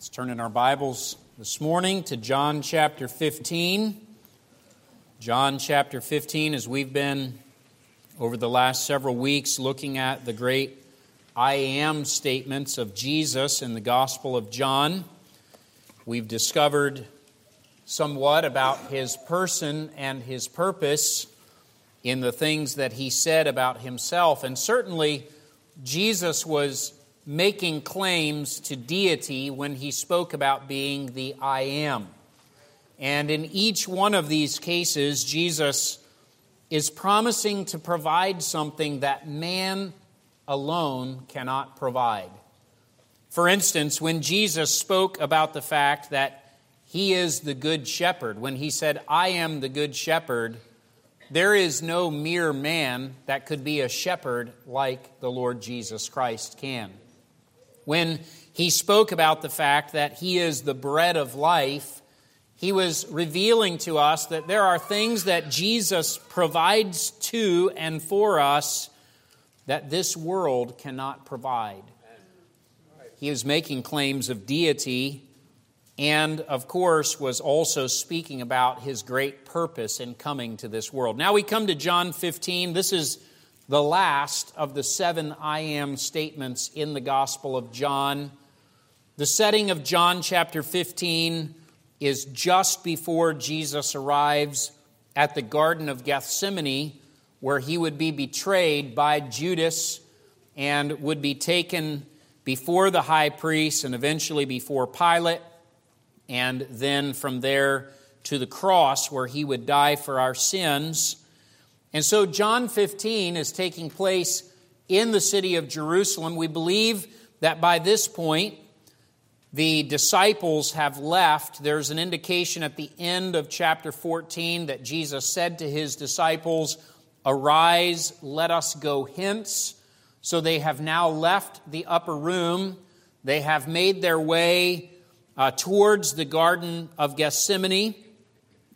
Let's turn in our Bibles this morning to John chapter 15. John chapter 15, as we've been over the last several weeks looking at the great I am statements of Jesus in the Gospel of John, we've discovered somewhat about his person and his purpose in the things that he said about himself. And certainly, Jesus was making claims to deity when he spoke about being the I am. And in each one of these cases, Jesus is promising to provide something that man alone cannot provide. For instance, when Jesus spoke about the fact that he is the good shepherd, when he said, I am the good shepherd, there is no mere man that could be a shepherd like the Lord Jesus Christ can when he spoke about the fact that he is the bread of life, he was revealing to us that there are things that Jesus provides to and for us that this world cannot provide. He is making claims of deity and, of course, was also speaking about his great purpose in coming to this world. Now we come to John 15. This is the last of the seven I am statements in the Gospel of John. The setting of John chapter 15 is just before Jesus arrives at the Garden of Gethsemane, where he would be betrayed by Judas and would be taken before the high priest and eventually before Pilate, and then from there to the cross, where he would die for our sins. And so John 15 is taking place in the city of Jerusalem. We believe that by this point, the disciples have left. There's an indication at the end of chapter 14 that Jesus said to his disciples, Arise, let us go hence. So they have now left the upper room. They have made their way uh, towards the Garden of Gethsemane.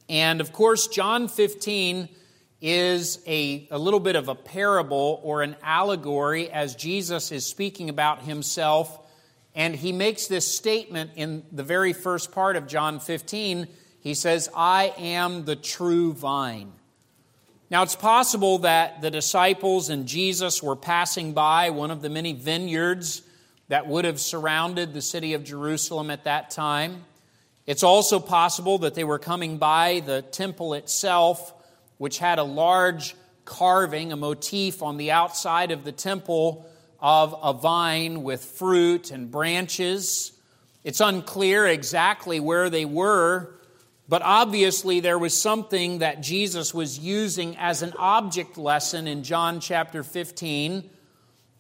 And of course, John 15 is a, a little bit of a parable or an allegory as Jesus is speaking about himself. And he makes this statement in the very first part of John 15. He says, I am the true vine. Now, it's possible that the disciples and Jesus were passing by one of the many vineyards that would have surrounded the city of Jerusalem at that time. It's also possible that they were coming by the temple itself which had a large carving, a motif on the outside of the temple of a vine with fruit and branches. It's unclear exactly where they were, but obviously there was something that Jesus was using as an object lesson in John chapter 15.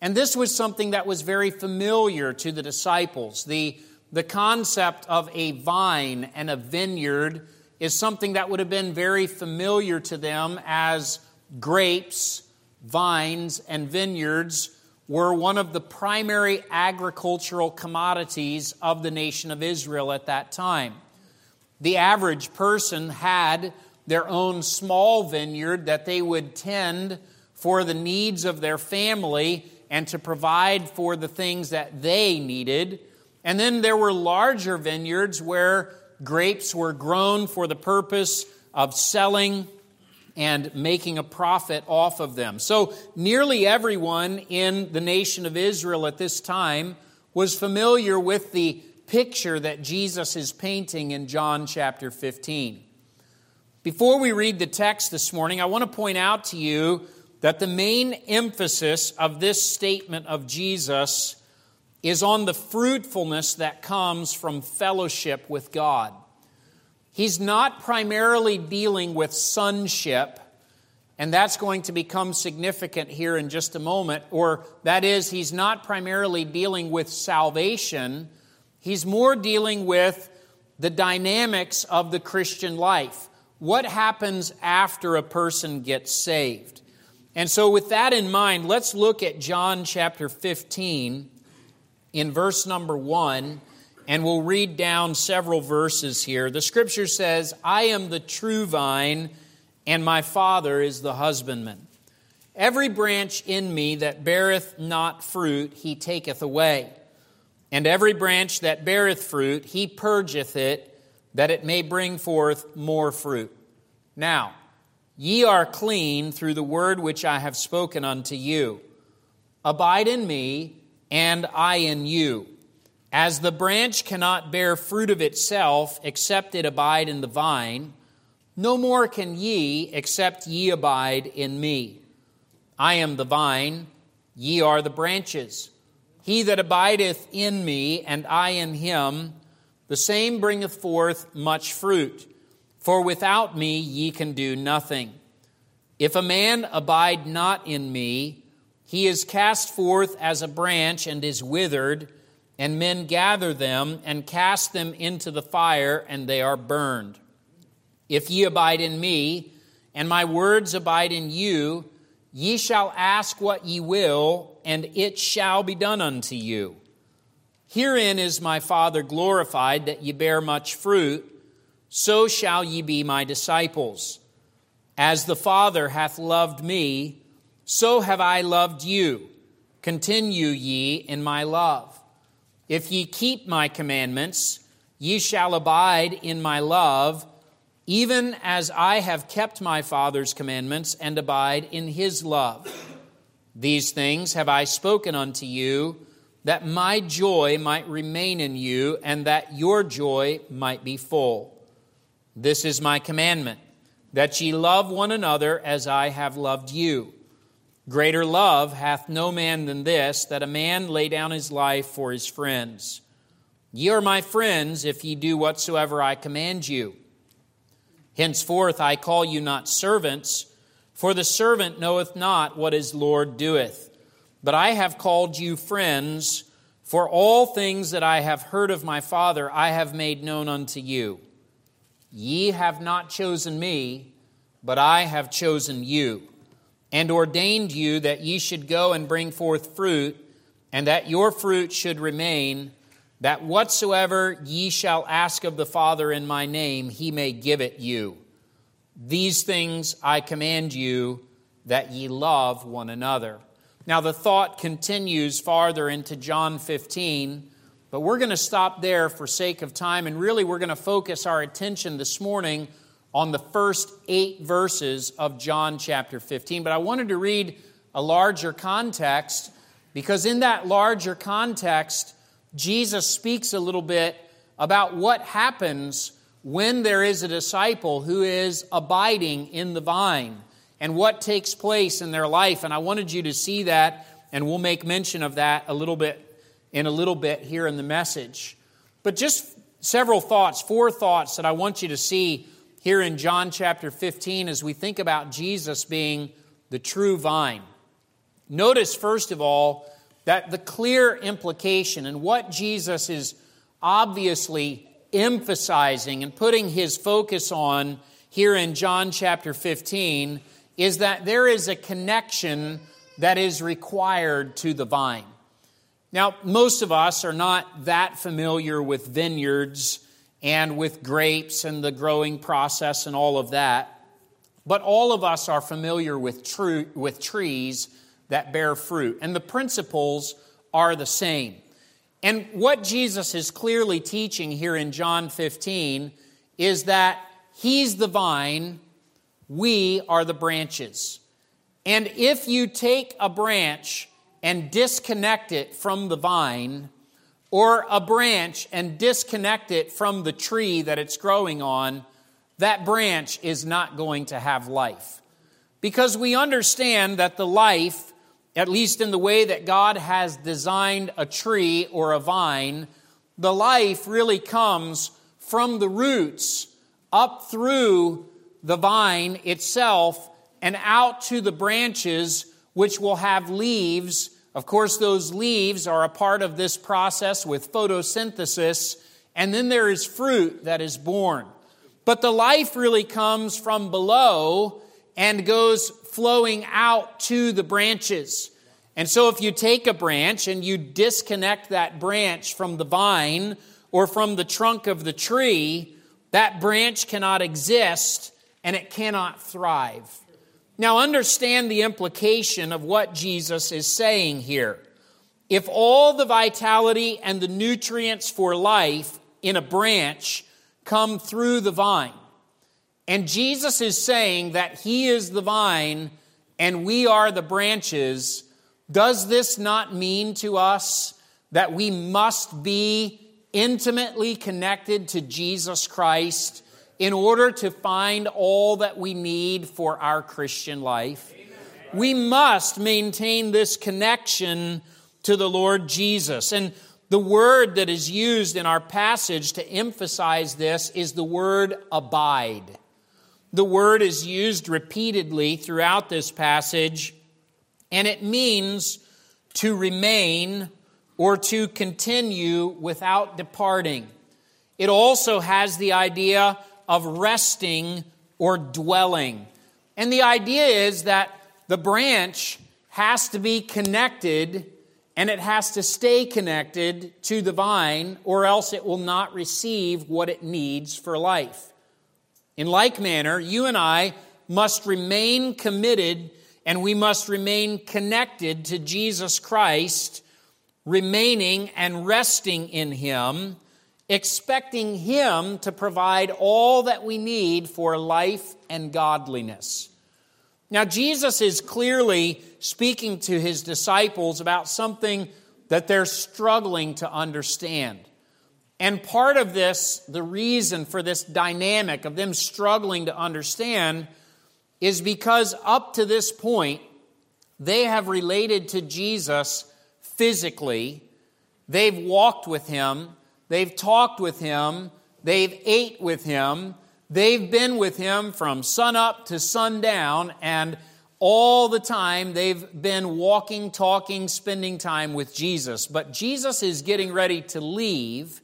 And this was something that was very familiar to the disciples. The, the concept of a vine and a vineyard is something that would have been very familiar to them as grapes, vines, and vineyards were one of the primary agricultural commodities of the nation of Israel at that time. The average person had their own small vineyard that they would tend for the needs of their family and to provide for the things that they needed. And then there were larger vineyards where grapes were grown for the purpose of selling and making a profit off of them. So, nearly everyone in the nation of Israel at this time was familiar with the picture that Jesus is painting in John chapter 15. Before we read the text this morning, I want to point out to you that the main emphasis of this statement of Jesus is on the fruitfulness that comes from fellowship with God. He's not primarily dealing with sonship, and that's going to become significant here in just a moment. Or, that is, he's not primarily dealing with salvation, he's more dealing with the dynamics of the Christian life. What happens after a person gets saved? And so, with that in mind, let's look at John chapter 15 in verse number one, and we'll read down several verses here. The scripture says, I am the true vine, and my Father is the husbandman. Every branch in me that beareth not fruit, he taketh away. And every branch that beareth fruit, he purgeth it, that it may bring forth more fruit. Now, ye are clean through the word which I have spoken unto you. Abide in me, and I in you. As the branch cannot bear fruit of itself except it abide in the vine, no more can ye except ye abide in me. I am the vine, ye are the branches. He that abideth in me, and I in him, the same bringeth forth much fruit. For without me ye can do nothing. If a man abide not in me, he is cast forth as a branch and is withered, and men gather them and cast them into the fire, and they are burned. If ye abide in me, and my words abide in you, Ye shall ask what ye will, and it shall be done unto you. Herein is my Father glorified, that ye bear much fruit, so shall ye be my disciples. As the Father hath loved me, so have I loved you. Continue ye in my love. If ye keep my commandments, ye shall abide in my love even as I have kept my Father's commandments and abide in his love. These things have I spoken unto you, that my joy might remain in you, and that your joy might be full. This is my commandment, that ye love one another as I have loved you. Greater love hath no man than this, that a man lay down his life for his friends. Ye are my friends if ye do whatsoever I command you. Henceforth I call you not servants, for the servant knoweth not what his Lord doeth. But I have called you friends, for all things that I have heard of my Father I have made known unto you. Ye have not chosen me, but I have chosen you, and ordained you that ye should go and bring forth fruit, and that your fruit should remain that whatsoever ye shall ask of the Father in my name, he may give it you. These things I command you, that ye love one another. Now, the thought continues farther into John 15, but we're going to stop there for sake of time, and really we're going to focus our attention this morning on the first eight verses of John chapter 15. But I wanted to read a larger context because, in that larger context, Jesus speaks a little bit about what happens when there is a disciple who is abiding in the vine and what takes place in their life. And I wanted you to see that, and we'll make mention of that a little bit in a little bit here in the message. But just several thoughts, four thoughts that I want you to see here in John chapter 15 as we think about Jesus being the true vine. Notice, first of all, that the clear implication and what Jesus is obviously emphasizing and putting his focus on here in John chapter 15 is that there is a connection that is required to the vine. Now, most of us are not that familiar with vineyards and with grapes and the growing process and all of that, but all of us are familiar with, true, with trees that bear fruit. And the principles are the same. And what Jesus is clearly teaching here in John 15 is that He's the vine, we are the branches. And if you take a branch and disconnect it from the vine, or a branch and disconnect it from the tree that it's growing on, that branch is not going to have life. Because we understand that the life at least in the way that God has designed a tree or a vine, the life really comes from the roots up through the vine itself and out to the branches, which will have leaves. Of course, those leaves are a part of this process with photosynthesis, and then there is fruit that is born. But the life really comes from below and goes flowing out to the branches. And so, if you take a branch and you disconnect that branch from the vine or from the trunk of the tree, that branch cannot exist and it cannot thrive. Now, understand the implication of what Jesus is saying here. if all the vitality and the nutrients for life in a branch come through the vine, and Jesus is saying that He is the vine and we are the branches, does this not mean to us that we must be intimately connected to Jesus Christ in order to find all that we need for our Christian life? We must maintain this connection to the Lord Jesus. And the word that is used in our passage to emphasize this is the word abide. The word is used repeatedly throughout this passage, and it means to remain or to continue without departing. It also has the idea of resting or dwelling. And the idea is that the branch has to be connected and it has to stay connected to the vine, or else it will not receive what it needs for life. In like manner, you and I must remain committed and we must remain connected to Jesus Christ, remaining and resting in Him, expecting Him to provide all that we need for life and godliness. Now, Jesus is clearly speaking to His disciples about something that they're struggling to understand. And part of this, the reason for this dynamic of them struggling to understand, is because up to this point, they have related to Jesus physically. They've walked with him, they've talked with him, they've ate with him, they've been with him from sunup to sundown, and all the time they've been walking, talking, spending time with Jesus. But Jesus is getting ready to leave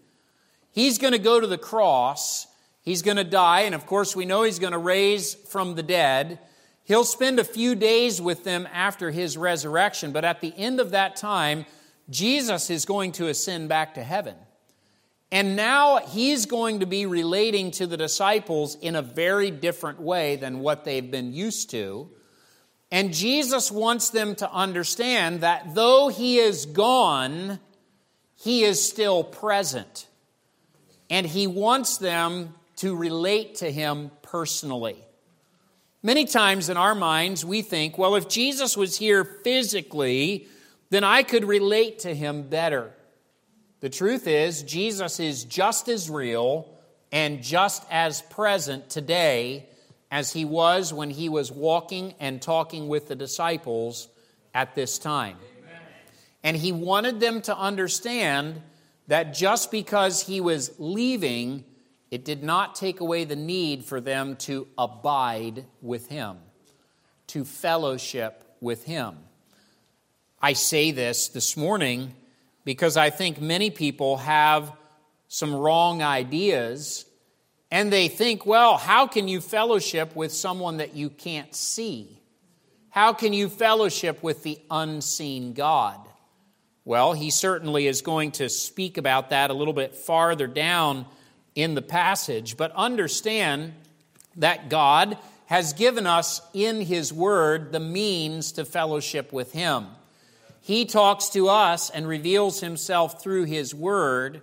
He's going to go to the cross. He's going to die. And of course, we know he's going to raise from the dead. He'll spend a few days with them after his resurrection. But at the end of that time, Jesus is going to ascend back to heaven. And now he's going to be relating to the disciples in a very different way than what they've been used to. And Jesus wants them to understand that though he is gone, he is still present and he wants them to relate to him personally. Many times in our minds, we think, well, if Jesus was here physically, then I could relate to him better. The truth is, Jesus is just as real and just as present today as he was when he was walking and talking with the disciples at this time. And he wanted them to understand that just because he was leaving, it did not take away the need for them to abide with him, to fellowship with him. I say this this morning because I think many people have some wrong ideas and they think, well, how can you fellowship with someone that you can't see? How can you fellowship with the unseen God? Well, he certainly is going to speak about that a little bit farther down in the passage, but understand that God has given us in his word the means to fellowship with him. He talks to us and reveals himself through his word,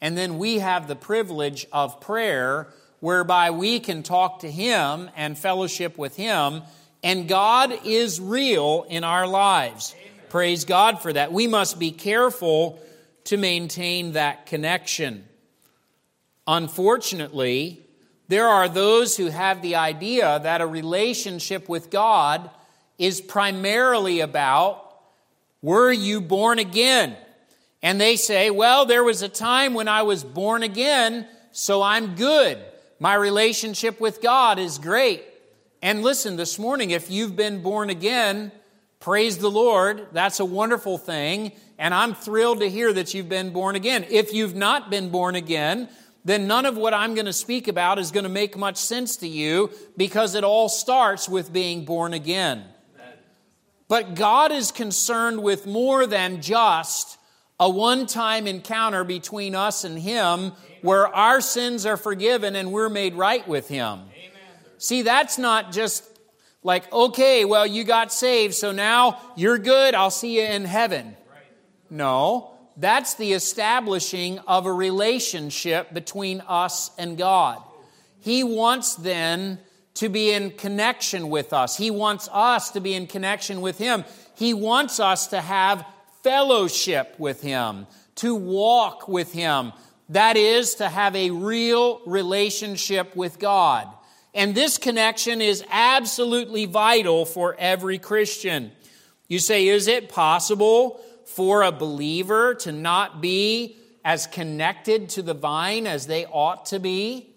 and then we have the privilege of prayer whereby we can talk to him and fellowship with him, and God is real in our lives. Praise God for that. We must be careful to maintain that connection. Unfortunately, there are those who have the idea that a relationship with God is primarily about were you born again? And they say, well, there was a time when I was born again, so I'm good. My relationship with God is great. And listen, this morning, if you've been born again, Praise the Lord. That's a wonderful thing. And I'm thrilled to hear that you've been born again. If you've not been born again, then none of what I'm going to speak about is going to make much sense to you because it all starts with being born again. But God is concerned with more than just a one time encounter between us and Him where our sins are forgiven and we're made right with Him. See, that's not just like, okay, well, you got saved, so now you're good, I'll see you in heaven. No, that's the establishing of a relationship between us and God. He wants then to be in connection with us. He wants us to be in connection with Him. He wants us to have fellowship with Him, to walk with Him. That is, to have a real relationship with God. And this connection is absolutely vital for every Christian. You say, is it possible for a believer to not be as connected to the vine as they ought to be?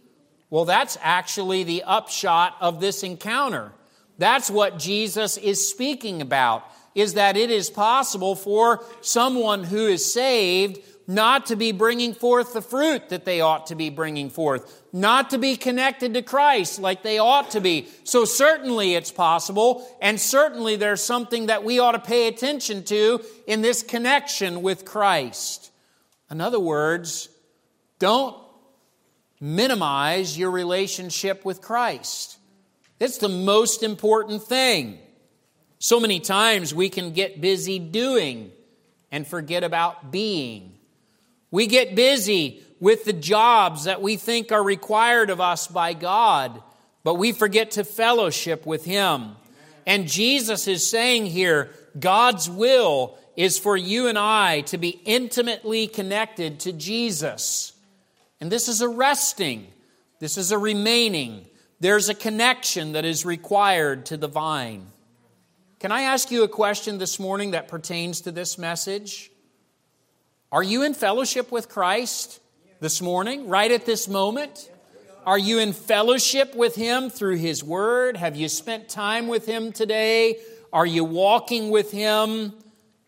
Well, that's actually the upshot of this encounter. That's what Jesus is speaking about, is that it is possible for someone who is saved not to be bringing forth the fruit that they ought to be bringing forth, not to be connected to Christ like they ought to be. So certainly it's possible, and certainly there's something that we ought to pay attention to in this connection with Christ. In other words, don't minimize your relationship with Christ. It's the most important thing. So many times we can get busy doing and forget about being. We get busy with the jobs that we think are required of us by God, but we forget to fellowship with Him. And Jesus is saying here, God's will is for you and I to be intimately connected to Jesus. And this is a resting, this is a remaining. There's a connection that is required to the vine. Can I ask you a question this morning that pertains to this message? Are you in fellowship with Christ this morning, right at this moment? Are you in fellowship with Him through His Word? Have you spent time with Him today? Are you walking with Him?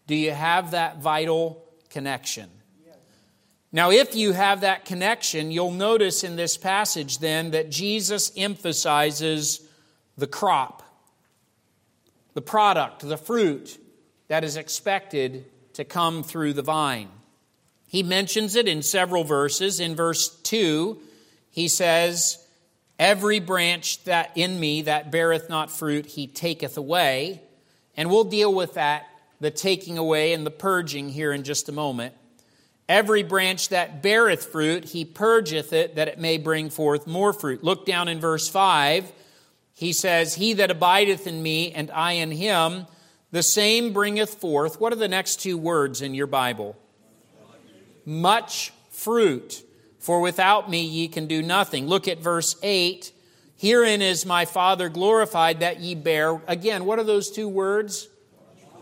Do you have that vital connection? Now, if you have that connection, you'll notice in this passage then that Jesus emphasizes the crop, the product, the fruit that is expected to come through the vine. He mentions it in several verses. In verse 2, he says, Every branch that in me that beareth not fruit, he taketh away. And we'll deal with that, the taking away and the purging here in just a moment. Every branch that beareth fruit, he purgeth it that it may bring forth more fruit. Look down in verse 5. He says, He that abideth in me and I in him, the same bringeth forth. What are the next two words in your Bible? much fruit. For without me ye can do nothing. Look at verse 8. Herein is my Father glorified that ye bear. Again, what are those two words?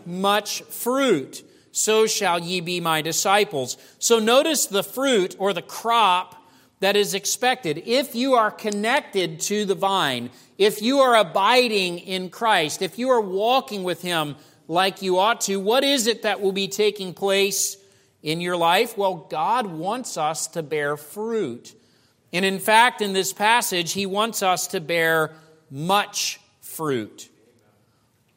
Much fruit. So shall ye be my disciples. So notice the fruit or the crop that is expected. If you are connected to the vine, if you are abiding in Christ, if you are walking with Him like you ought to, what is it that will be taking place in your life? Well, God wants us to bear fruit. And in fact, in this passage, He wants us to bear much fruit.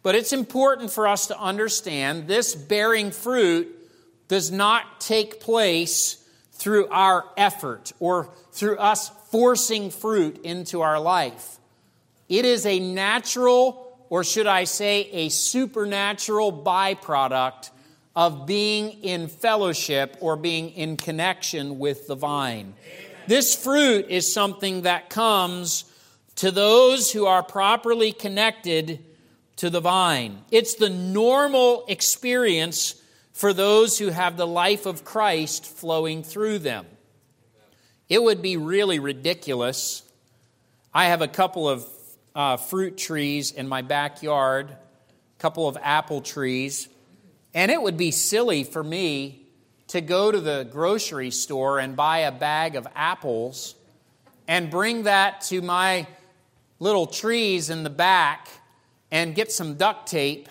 But it's important for us to understand this bearing fruit does not take place through our effort or through us forcing fruit into our life. It is a natural, or should I say, a supernatural byproduct of being in fellowship or being in connection with the vine. This fruit is something that comes to those who are properly connected to the vine. It's the normal experience for those who have the life of Christ flowing through them. It would be really ridiculous. I have a couple of uh, fruit trees in my backyard, a couple of apple trees. And it would be silly for me to go to the grocery store and buy a bag of apples and bring that to my little trees in the back and get some duct tape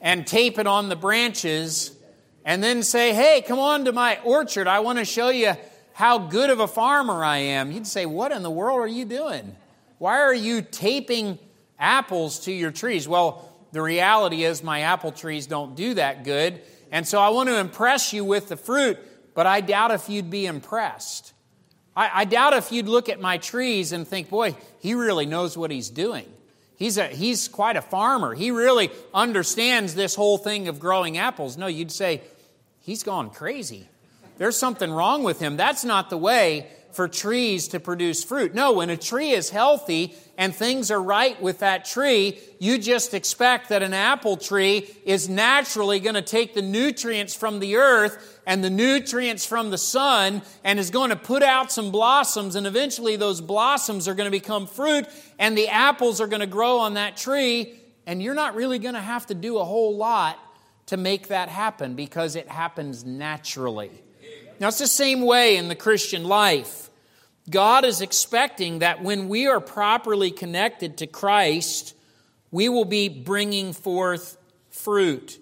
and tape it on the branches and then say, hey, come on to my orchard. I want to show you how good of a farmer I am. You'd say, what in the world are you doing? Why are you taping apples to your trees? Well, the reality is, my apple trees don't do that good. And so I want to impress you with the fruit, but I doubt if you'd be impressed. I, I doubt if you'd look at my trees and think, boy, he really knows what he's doing. He's, a, he's quite a farmer. He really understands this whole thing of growing apples. No, you'd say, he's gone crazy. There's something wrong with him. That's not the way for trees to produce fruit. No, when a tree is healthy and things are right with that tree, you just expect that an apple tree is naturally going to take the nutrients from the earth and the nutrients from the sun and is going to put out some blossoms and eventually those blossoms are going to become fruit and the apples are going to grow on that tree and you're not really going to have to do a whole lot to make that happen because it happens naturally. Now, it's the same way in the Christian life. God is expecting that when we are properly connected to Christ, we will be bringing forth fruit.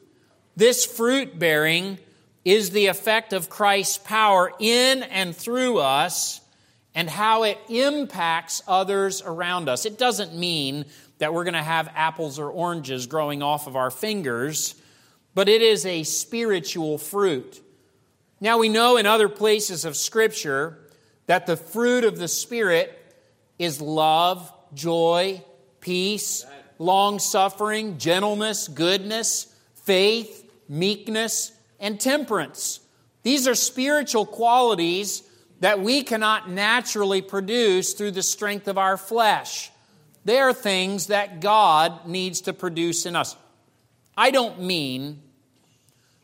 This fruit bearing is the effect of Christ's power in and through us and how it impacts others around us. It doesn't mean that we're going to have apples or oranges growing off of our fingers, but it is a spiritual fruit. Now, we know in other places of Scripture that the fruit of the Spirit is love, joy, peace, long suffering, gentleness, goodness, faith, meekness, and temperance. These are spiritual qualities that we cannot naturally produce through the strength of our flesh. They are things that God needs to produce in us. I don't mean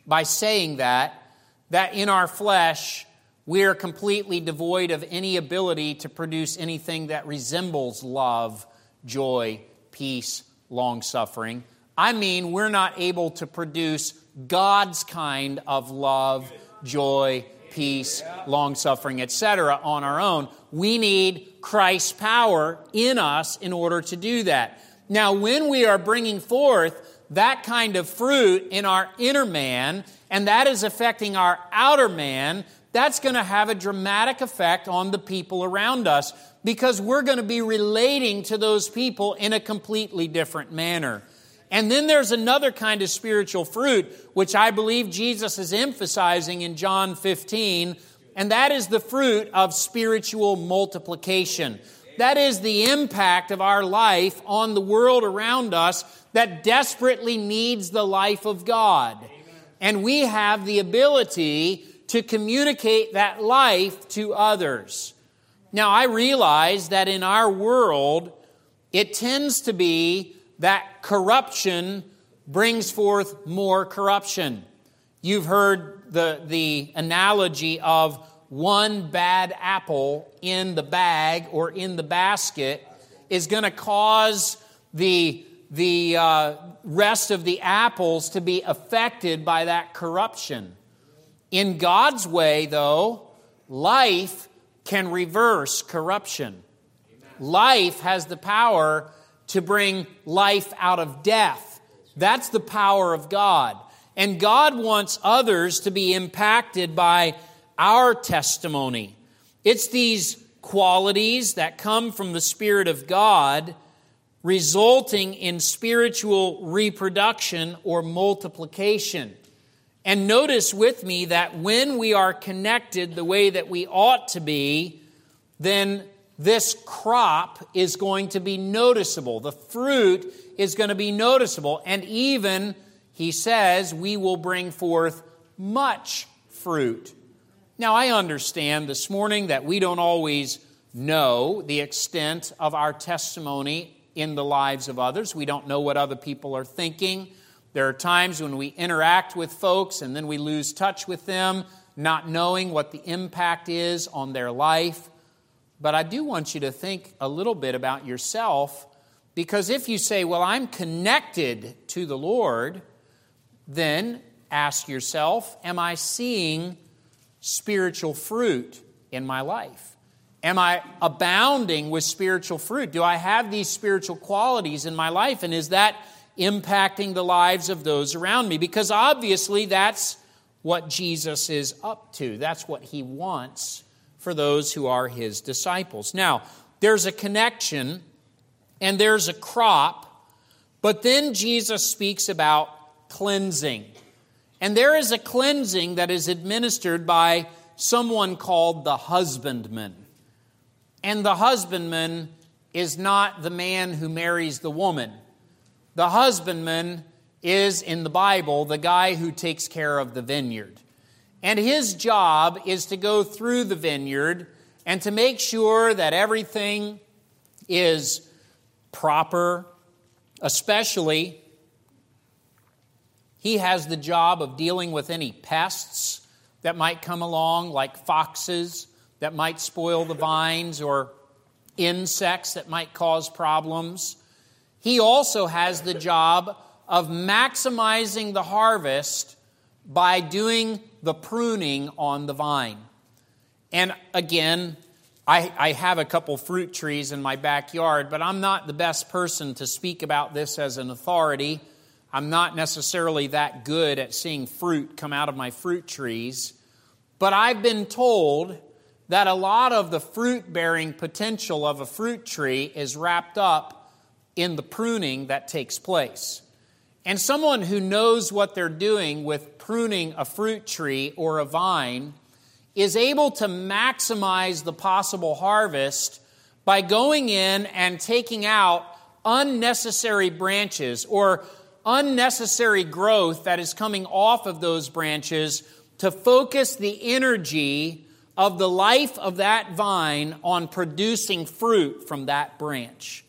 by saying that that in our flesh we are completely devoid of any ability to produce anything that resembles love, joy, peace, long suffering. I mean, we're not able to produce God's kind of love, joy, peace, long suffering, etc. on our own. We need Christ's power in us in order to do that. Now, when we are bringing forth that kind of fruit in our inner man, and that is affecting our outer man, that's going to have a dramatic effect on the people around us because we're going to be relating to those people in a completely different manner. And then there's another kind of spiritual fruit, which I believe Jesus is emphasizing in John 15, and that is the fruit of spiritual multiplication. That is the impact of our life on the world around us that desperately needs the life of God. And we have the ability to communicate that life to others. Now, I realize that in our world, it tends to be that corruption brings forth more corruption. You've heard the, the analogy of one bad apple in the bag or in the basket is going to cause the, the uh, rest of the apples to be affected by that corruption. In God's way, though, life can reverse corruption. Life has the power to bring life out of death. That's the power of God. And God wants others to be impacted by our testimony. It's these qualities that come from the Spirit of God resulting in spiritual reproduction or multiplication. And notice with me that when we are connected the way that we ought to be, then this crop is going to be noticeable. The fruit is going to be noticeable. And even, he says, we will bring forth much fruit. Now, I understand this morning that we don't always know the extent of our testimony in the lives of others. We don't know what other people are thinking. There are times when we interact with folks and then we lose touch with them, not knowing what the impact is on their life. But I do want you to think a little bit about yourself because if you say, Well, I'm connected to the Lord, then ask yourself, Am I seeing spiritual fruit in my life? Am I abounding with spiritual fruit? Do I have these spiritual qualities in my life? And is that impacting the lives of those around me? Because obviously that's what Jesus is up to. That's what he wants for those who are his disciples. Now, there's a connection and there's a crop, but then Jesus speaks about cleansing. And there is a cleansing that is administered by someone called the husbandman. And the husbandman is not the man who marries the woman. The husbandman is, in the Bible, the guy who takes care of the vineyard. And his job is to go through the vineyard and to make sure that everything is proper, especially he has the job of dealing with any pests that might come along, like foxes that might spoil the vines or insects that might cause problems. He also has the job of maximizing the harvest by doing the pruning on the vine. And again, I, I, have a couple fruit trees in my backyard, but I'm not the best person to speak about this as an authority. I'm not necessarily that good at seeing fruit come out of my fruit trees. But I've been told that a lot of the fruit bearing potential of a fruit tree is wrapped up in the pruning that takes place. And someone who knows what they're doing with pruning a fruit tree or a vine is able to maximize the possible harvest by going in and taking out unnecessary branches or unnecessary growth that is coming off of those branches to focus the energy of the life of that vine on producing fruit from that branch.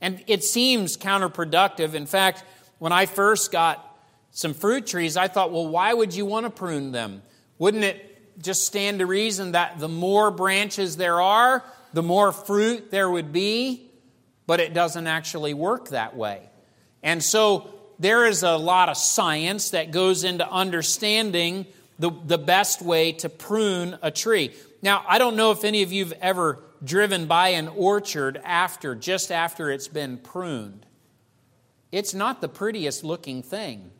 And it seems counterproductive. In fact, when I first got some fruit trees, I thought, well, why would you want to prune them? Wouldn't it just stand to reason that the more branches there are, the more fruit there would be? But it doesn't actually work that way. And so there is a lot of science that goes into understanding the, the best way to prune a tree. Now, I don't know if any of you have ever driven by an orchard after, just after it's been pruned. It's not the prettiest looking thing.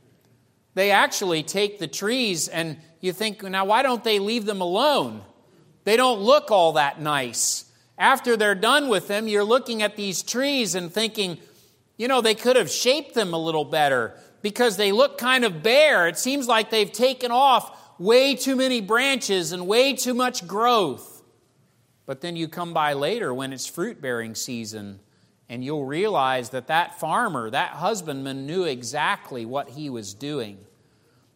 They actually take the trees and you think, now why don't they leave them alone? They don't look all that nice. After they're done with them, you're looking at these trees and thinking, you know, they could have shaped them a little better because they look kind of bare. It seems like they've taken off way too many branches and way too much growth. But then you come by later when it's fruit bearing season and you'll realize that that farmer, that husbandman knew exactly what he was doing.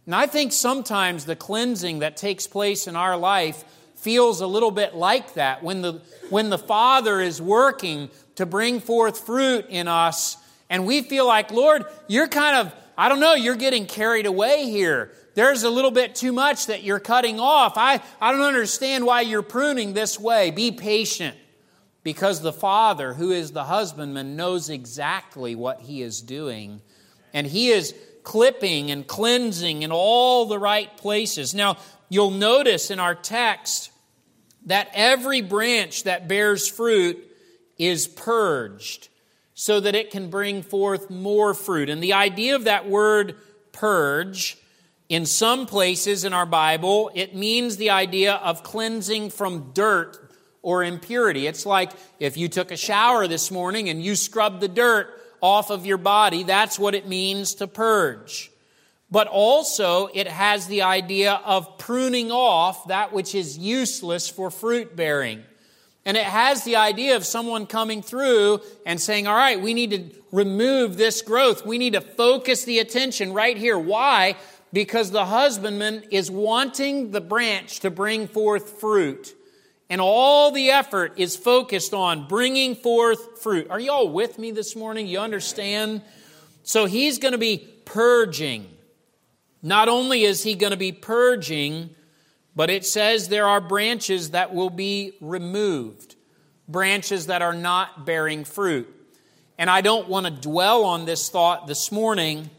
And I think sometimes the cleansing that takes place in our life feels a little bit like that. When the, when the Father is working to bring forth fruit in us, and we feel like, Lord, you're kind of, I don't know, you're getting carried away here. There's a little bit too much that you're cutting off. I, I don't understand why you're pruning this way. Be patient because the Father, who is the husbandman, knows exactly what he is doing. And he is clipping and cleansing in all the right places. Now, you'll notice in our text that every branch that bears fruit is purged so that it can bring forth more fruit. And the idea of that word purge, in some places in our Bible, it means the idea of cleansing from dirt or impurity. It's like if you took a shower this morning and you scrubbed the dirt off of your body, that's what it means to purge. But also, it has the idea of pruning off that which is useless for fruit bearing. And it has the idea of someone coming through and saying, all right, we need to remove this growth. We need to focus the attention right here. Why? Because the husbandman is wanting the branch to bring forth fruit. And all the effort is focused on bringing forth fruit. Are you all with me this morning? You understand? So he's going to be purging. Not only is he going to be purging, but it says there are branches that will be removed, branches that are not bearing fruit. And I don't want to dwell on this thought this morning,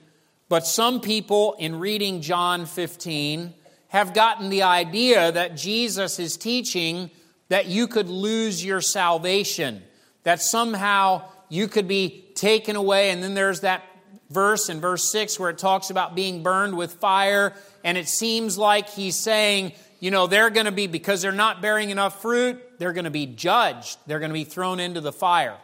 but some people in reading John 15 have gotten the idea that Jesus is teaching that you could lose your salvation, that somehow you could be taken away. And then there's that verse in verse 6 where it talks about being burned with fire. And it seems like he's saying, you know, they're going to be, because they're not bearing enough fruit, they're going to be judged. They're going to be thrown into the fire.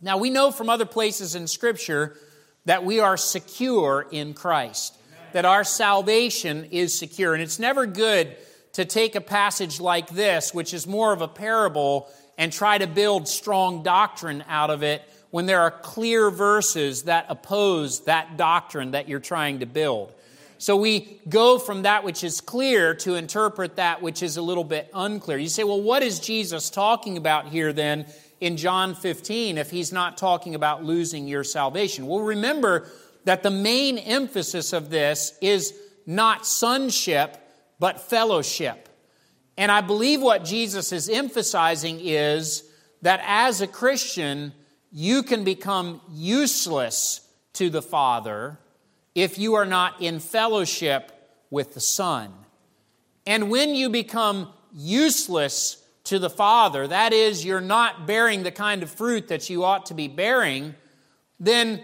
Now, we know from other places in Scripture that we are secure in Christ, that our salvation is secure. And it's never good to take a passage like this, which is more of a parable, and try to build strong doctrine out of it when there are clear verses that oppose that doctrine that you're trying to build. So we go from that which is clear to interpret that which is a little bit unclear. You say, well, what is Jesus talking about here then in John 15 if he's not talking about losing your salvation? Well, remember that the main emphasis of this is not sonship, but fellowship. And I believe what Jesus is emphasizing is that as a Christian, you can become useless to the Father if you are not in fellowship with the Son. And when you become useless to the Father, that is, you're not bearing the kind of fruit that you ought to be bearing, then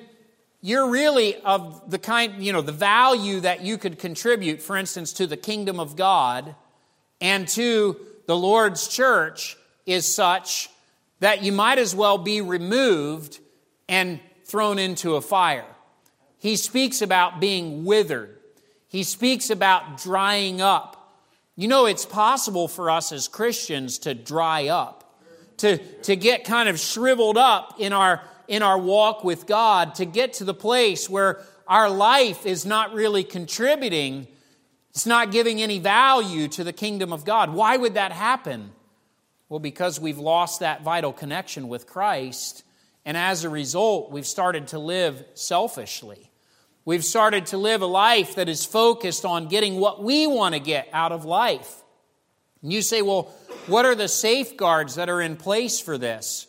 you're really of the kind, you know, the value that you could contribute, for instance, to the kingdom of God and to the Lord's church is such that you might as well be removed and thrown into a fire he speaks about being withered. He speaks about drying up. You know, it's possible for us as Christians to dry up, to, to get kind of shriveled up in our, in our walk with God, to get to the place where our life is not really contributing, it's not giving any value to the kingdom of God. Why would that happen? Well, because we've lost that vital connection with Christ, and as a result, we've started to live selfishly. We've started to live a life that is focused on getting what we want to get out of life. And you say, well, what are the safeguards that are in place for this?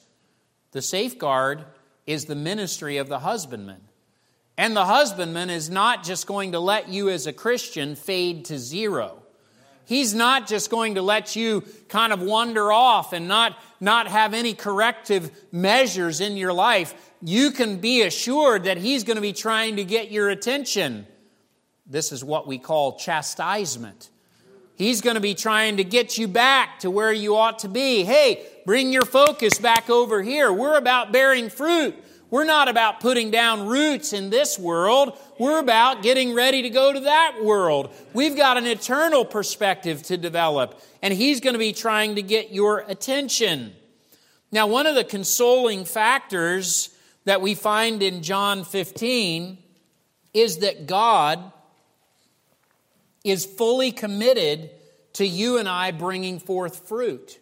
The safeguard is the ministry of the husbandman. And the husbandman is not just going to let you as a Christian fade to zero. He's not just going to let you kind of wander off and not, not have any corrective measures in your life you can be assured that He's going to be trying to get your attention. This is what we call chastisement. He's going to be trying to get you back to where you ought to be. Hey, bring your focus back over here. We're about bearing fruit. We're not about putting down roots in this world. We're about getting ready to go to that world. We've got an eternal perspective to develop, and He's going to be trying to get your attention. Now, one of the consoling factors that we find in John 15 is that God is fully committed to you and I bringing forth fruit.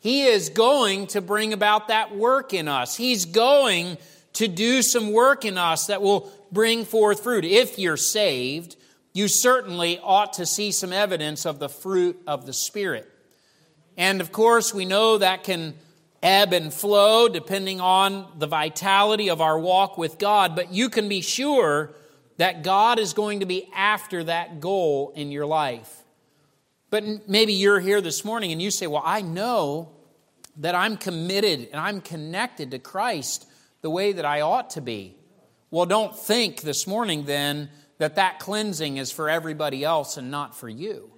He is going to bring about that work in us. He's going to do some work in us that will bring forth fruit. If you're saved, you certainly ought to see some evidence of the fruit of the Spirit. And of course, we know that can ebb and flow depending on the vitality of our walk with God, but you can be sure that God is going to be after that goal in your life. But maybe you're here this morning and you say, Well, I know that I'm committed and I'm connected to Christ the way that I ought to be. Well, don't think this morning then that that cleansing is for everybody else and not for you.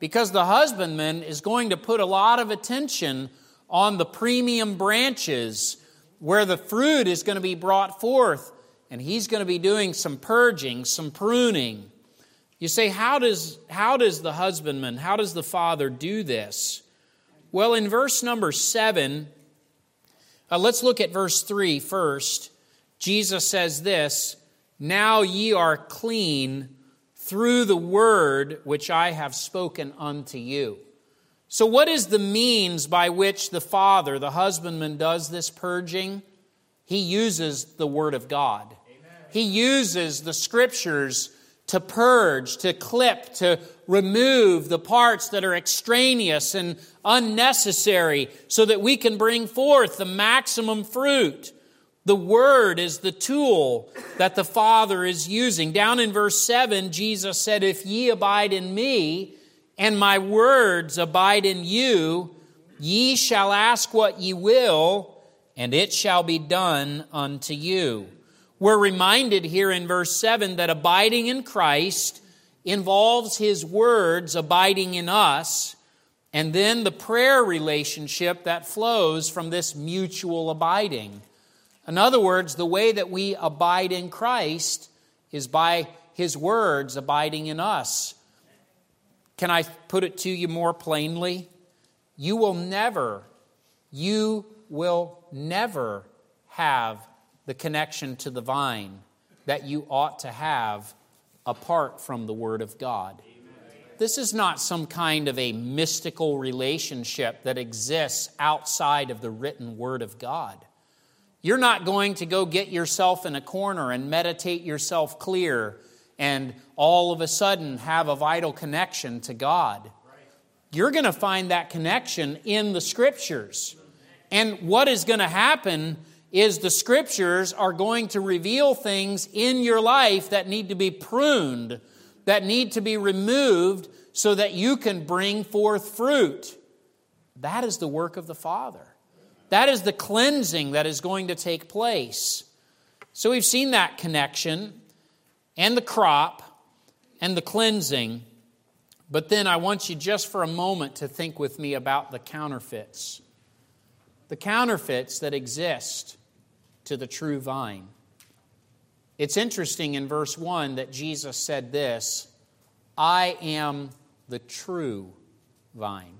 Because the husbandman is going to put a lot of attention on the premium branches where the fruit is going to be brought forth. And he's going to be doing some purging, some pruning. You say, how does, how does the husbandman, how does the father do this? Well, in verse number seven, uh, let's look at verse three first. Jesus says this Now ye are clean through the word which I have spoken unto you. So, what is the means by which the father, the husbandman, does this purging? He uses the Word of God. Amen. He uses the Scriptures to purge, to clip, to remove the parts that are extraneous and unnecessary so that we can bring forth the maximum fruit. The Word is the tool that the Father is using. Down in verse 7, Jesus said, If ye abide in me, and my words abide in you, ye shall ask what ye will, and it shall be done unto you. We're reminded here in verse 7 that abiding in Christ involves his words abiding in us, and then the prayer relationship that flows from this mutual abiding. In other words, the way that we abide in Christ is by his words abiding in us. Can I put it to you more plainly? You will never, you will never have the connection to the vine that you ought to have apart from the Word of God. This is not some kind of a mystical relationship that exists outside of the written Word of God. You're not going to go get yourself in a corner and meditate yourself clear and all of a sudden have a vital connection to God. You're going to find that connection in the Scriptures. And what is going to happen is the Scriptures are going to reveal things in your life that need to be pruned, that need to be removed so that you can bring forth fruit. That is the work of the Father. That is the cleansing that is going to take place. So we've seen that connection and the crop and the cleansing. But then I want you just for a moment to think with me about the counterfeits. The counterfeits that exist to the true vine. It's interesting in verse 1 that Jesus said this I am the true vine.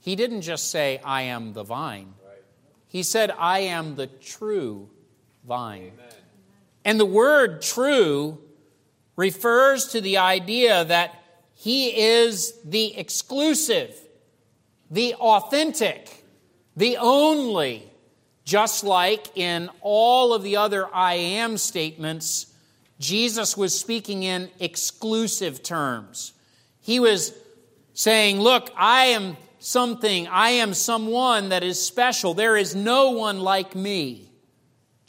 He didn't just say, I am the vine. He said, I am the true vine. Amen. And the word true refers to the idea that he is the exclusive, the authentic, the only, just like in all of the other I am statements, Jesus was speaking in exclusive terms. He was saying, Look, I am something, I am someone that is special. There is no one like me.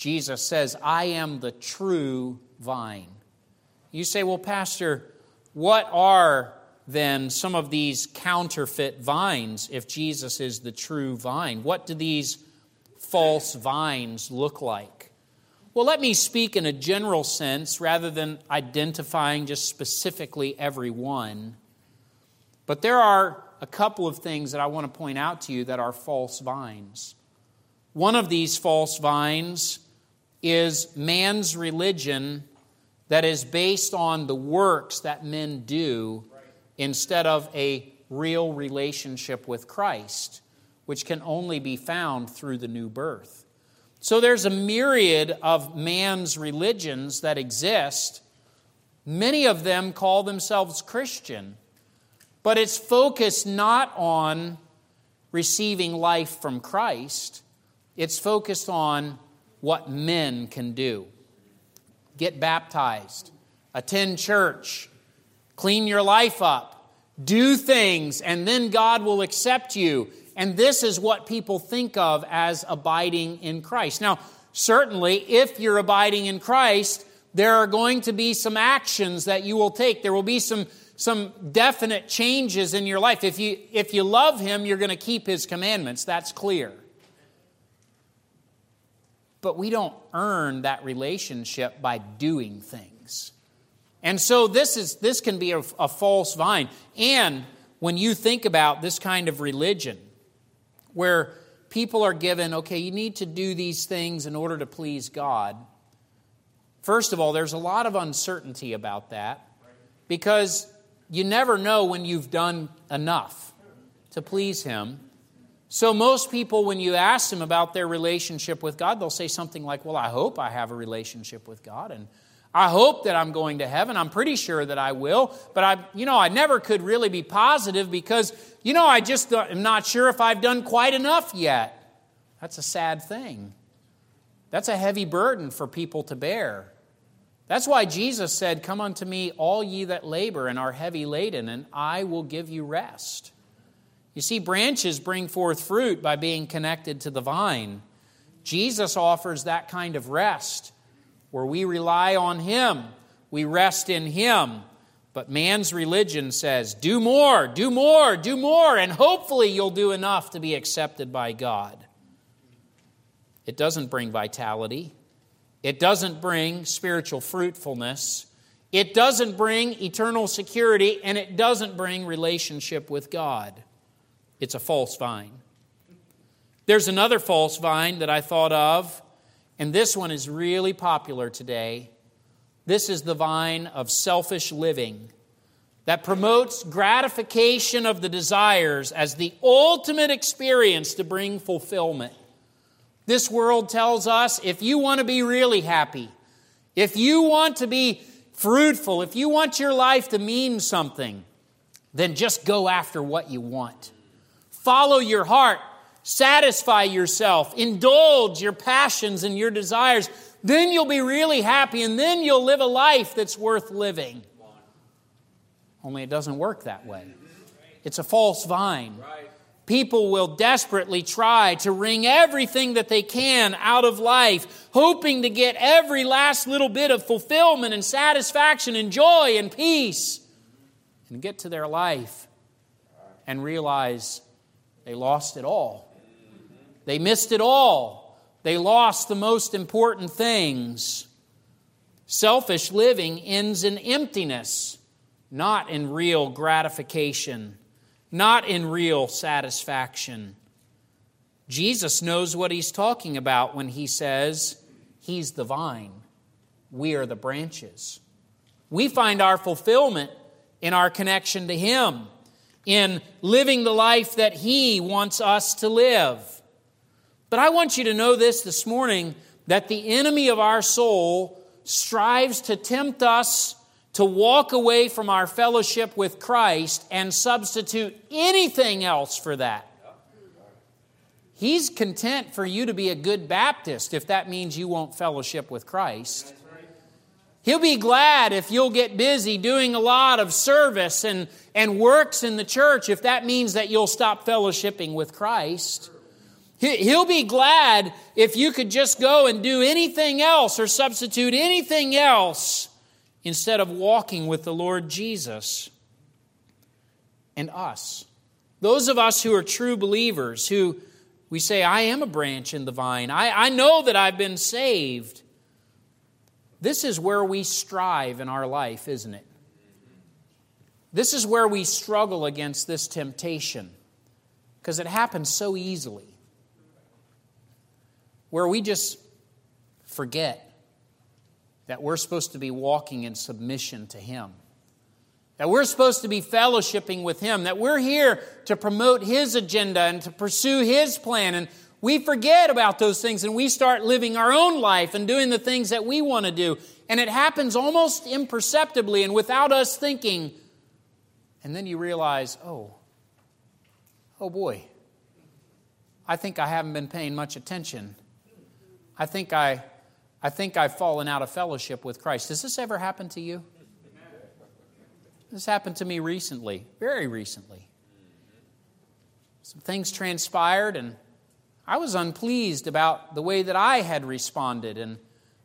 Jesus says, I am the true vine. You say, well, Pastor, what are then some of these counterfeit vines if Jesus is the true vine? What do these false vines look like? Well, let me speak in a general sense rather than identifying just specifically every one. But there are a couple of things that I want to point out to you that are false vines. One of these false vines is man's religion that is based on the works that men do instead of a real relationship with Christ, which can only be found through the new birth. So there's a myriad of man's religions that exist. Many of them call themselves Christian, but it's focused not on receiving life from Christ, it's focused on what men can do. Get baptized, attend church, clean your life up, do things, and then God will accept you. And this is what people think of as abiding in Christ. Now, certainly, if you're abiding in Christ, there are going to be some actions that you will take. There will be some some definite changes in your life. If you, if you love Him, you're going to keep His commandments. That's clear. But we don't earn that relationship by doing things. And so this, is, this can be a, a false vine. And when you think about this kind of religion, where people are given, okay, you need to do these things in order to please God. First of all, there's a lot of uncertainty about that because you never know when you've done enough to please Him. So, most people, when you ask them about their relationship with God, they'll say something like, Well, I hope I have a relationship with God, and I hope that I'm going to heaven. I'm pretty sure that I will, but I, you know, I never could really be positive because, you know, I just am not sure if I've done quite enough yet. That's a sad thing. That's a heavy burden for people to bear. That's why Jesus said, Come unto me, all ye that labor and are heavy laden, and I will give you rest. You see, branches bring forth fruit by being connected to the vine. Jesus offers that kind of rest where we rely on Him, we rest in Him. But man's religion says, do more, do more, do more, and hopefully you'll do enough to be accepted by God. It doesn't bring vitality. It doesn't bring spiritual fruitfulness. It doesn't bring eternal security, and it doesn't bring relationship with God. It's a false vine. There's another false vine that I thought of, and this one is really popular today. This is the vine of selfish living that promotes gratification of the desires as the ultimate experience to bring fulfillment. This world tells us if you want to be really happy, if you want to be fruitful, if you want your life to mean something, then just go after what you want. Follow your heart, satisfy yourself, indulge your passions and your desires. Then you'll be really happy, and then you'll live a life that's worth living. Only it doesn't work that way. It's a false vine. People will desperately try to wring everything that they can out of life, hoping to get every last little bit of fulfillment and satisfaction and joy and peace, and get to their life and realize they lost it all. They missed it all. They lost the most important things. Selfish living ends in emptiness not in real gratification, not in real satisfaction. Jesus knows what he's talking about when he says, He's the vine, we are the branches. We find our fulfillment in our connection to Him, in living the life that He wants us to live. But I want you to know this this morning that the enemy of our soul strives to tempt us to walk away from our fellowship with Christ and substitute anything else for that. He's content for you to be a good Baptist if that means you won't fellowship with Christ. He'll be glad if you'll get busy doing a lot of service and, and works in the church if that means that you'll stop fellowshipping with Christ. He'll be glad if you could just go and do anything else or substitute anything else instead of walking with the Lord Jesus and us. Those of us who are true believers, who we say, I am a branch in the vine, I, I know that I've been saved. This is where we strive in our life, isn't it? This is where we struggle against this temptation because it happens so easily. Where we just forget that we're supposed to be walking in submission to Him. That we're supposed to be fellowshipping with Him. That we're here to promote His agenda and to pursue His plan. And we forget about those things and we start living our own life and doing the things that we want to do. And it happens almost imperceptibly and without us thinking. And then you realize, oh, oh boy, I think I haven't been paying much attention. I think I I think I've fallen out of fellowship with Christ. Does this ever happen to you? This happened to me recently, very recently. Some things transpired, and I was unpleased about the way that I had responded and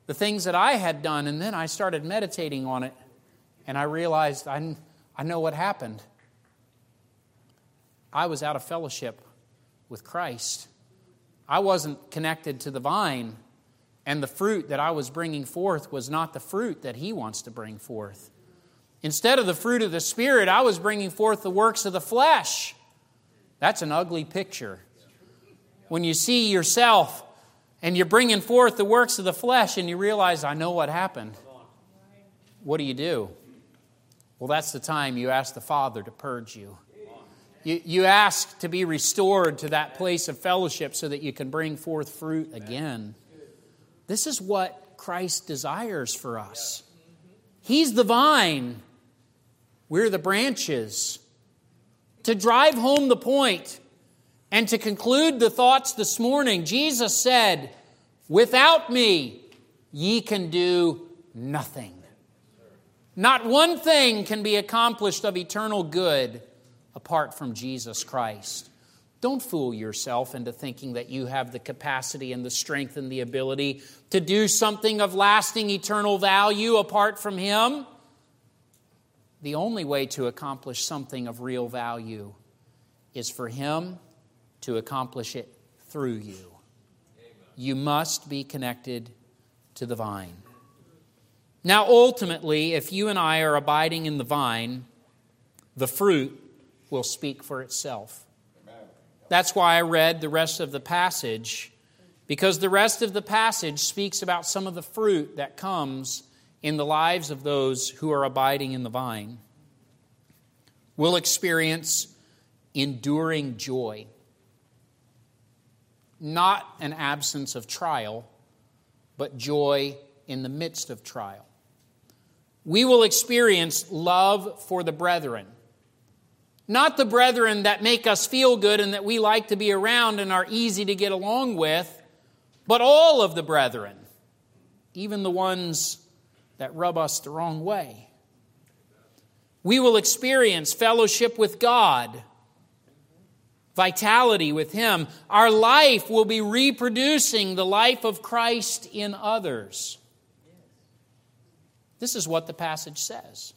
the things that I had done. And then I started meditating on it, and I realized I, I know what happened. I was out of fellowship with Christ. I wasn't connected to the vine and the fruit that I was bringing forth was not the fruit that He wants to bring forth. Instead of the fruit of the Spirit, I was bringing forth the works of the flesh. That's an ugly picture. When you see yourself and you're bringing forth the works of the flesh and you realize, I know what happened, what do you do? Well, that's the time you ask the Father to purge you. You, you ask to be restored to that place of fellowship so that you can bring forth fruit again. This is what Christ desires for us. He's the vine, we're the branches. To drive home the point and to conclude the thoughts this morning, Jesus said, Without me, ye can do nothing. Not one thing can be accomplished of eternal good apart from Jesus Christ. Don't fool yourself into thinking that you have the capacity and the strength and the ability to do something of lasting eternal value apart from Him. The only way to accomplish something of real value is for Him to accomplish it through you. You must be connected to the vine. Now, ultimately, if you and I are abiding in the vine, the fruit will speak for itself. That's why I read the rest of the passage, because the rest of the passage speaks about some of the fruit that comes in the lives of those who are abiding in the vine. We'll experience enduring joy, not an absence of trial, but joy in the midst of trial. we will experience love for the brethren. Not the brethren that make us feel good and that we like to be around and are easy to get along with, but all of the brethren, even the ones that rub us the wrong way. We will experience fellowship with God, vitality with Him. Our life will be reproducing the life of Christ in others. This is what the passage says.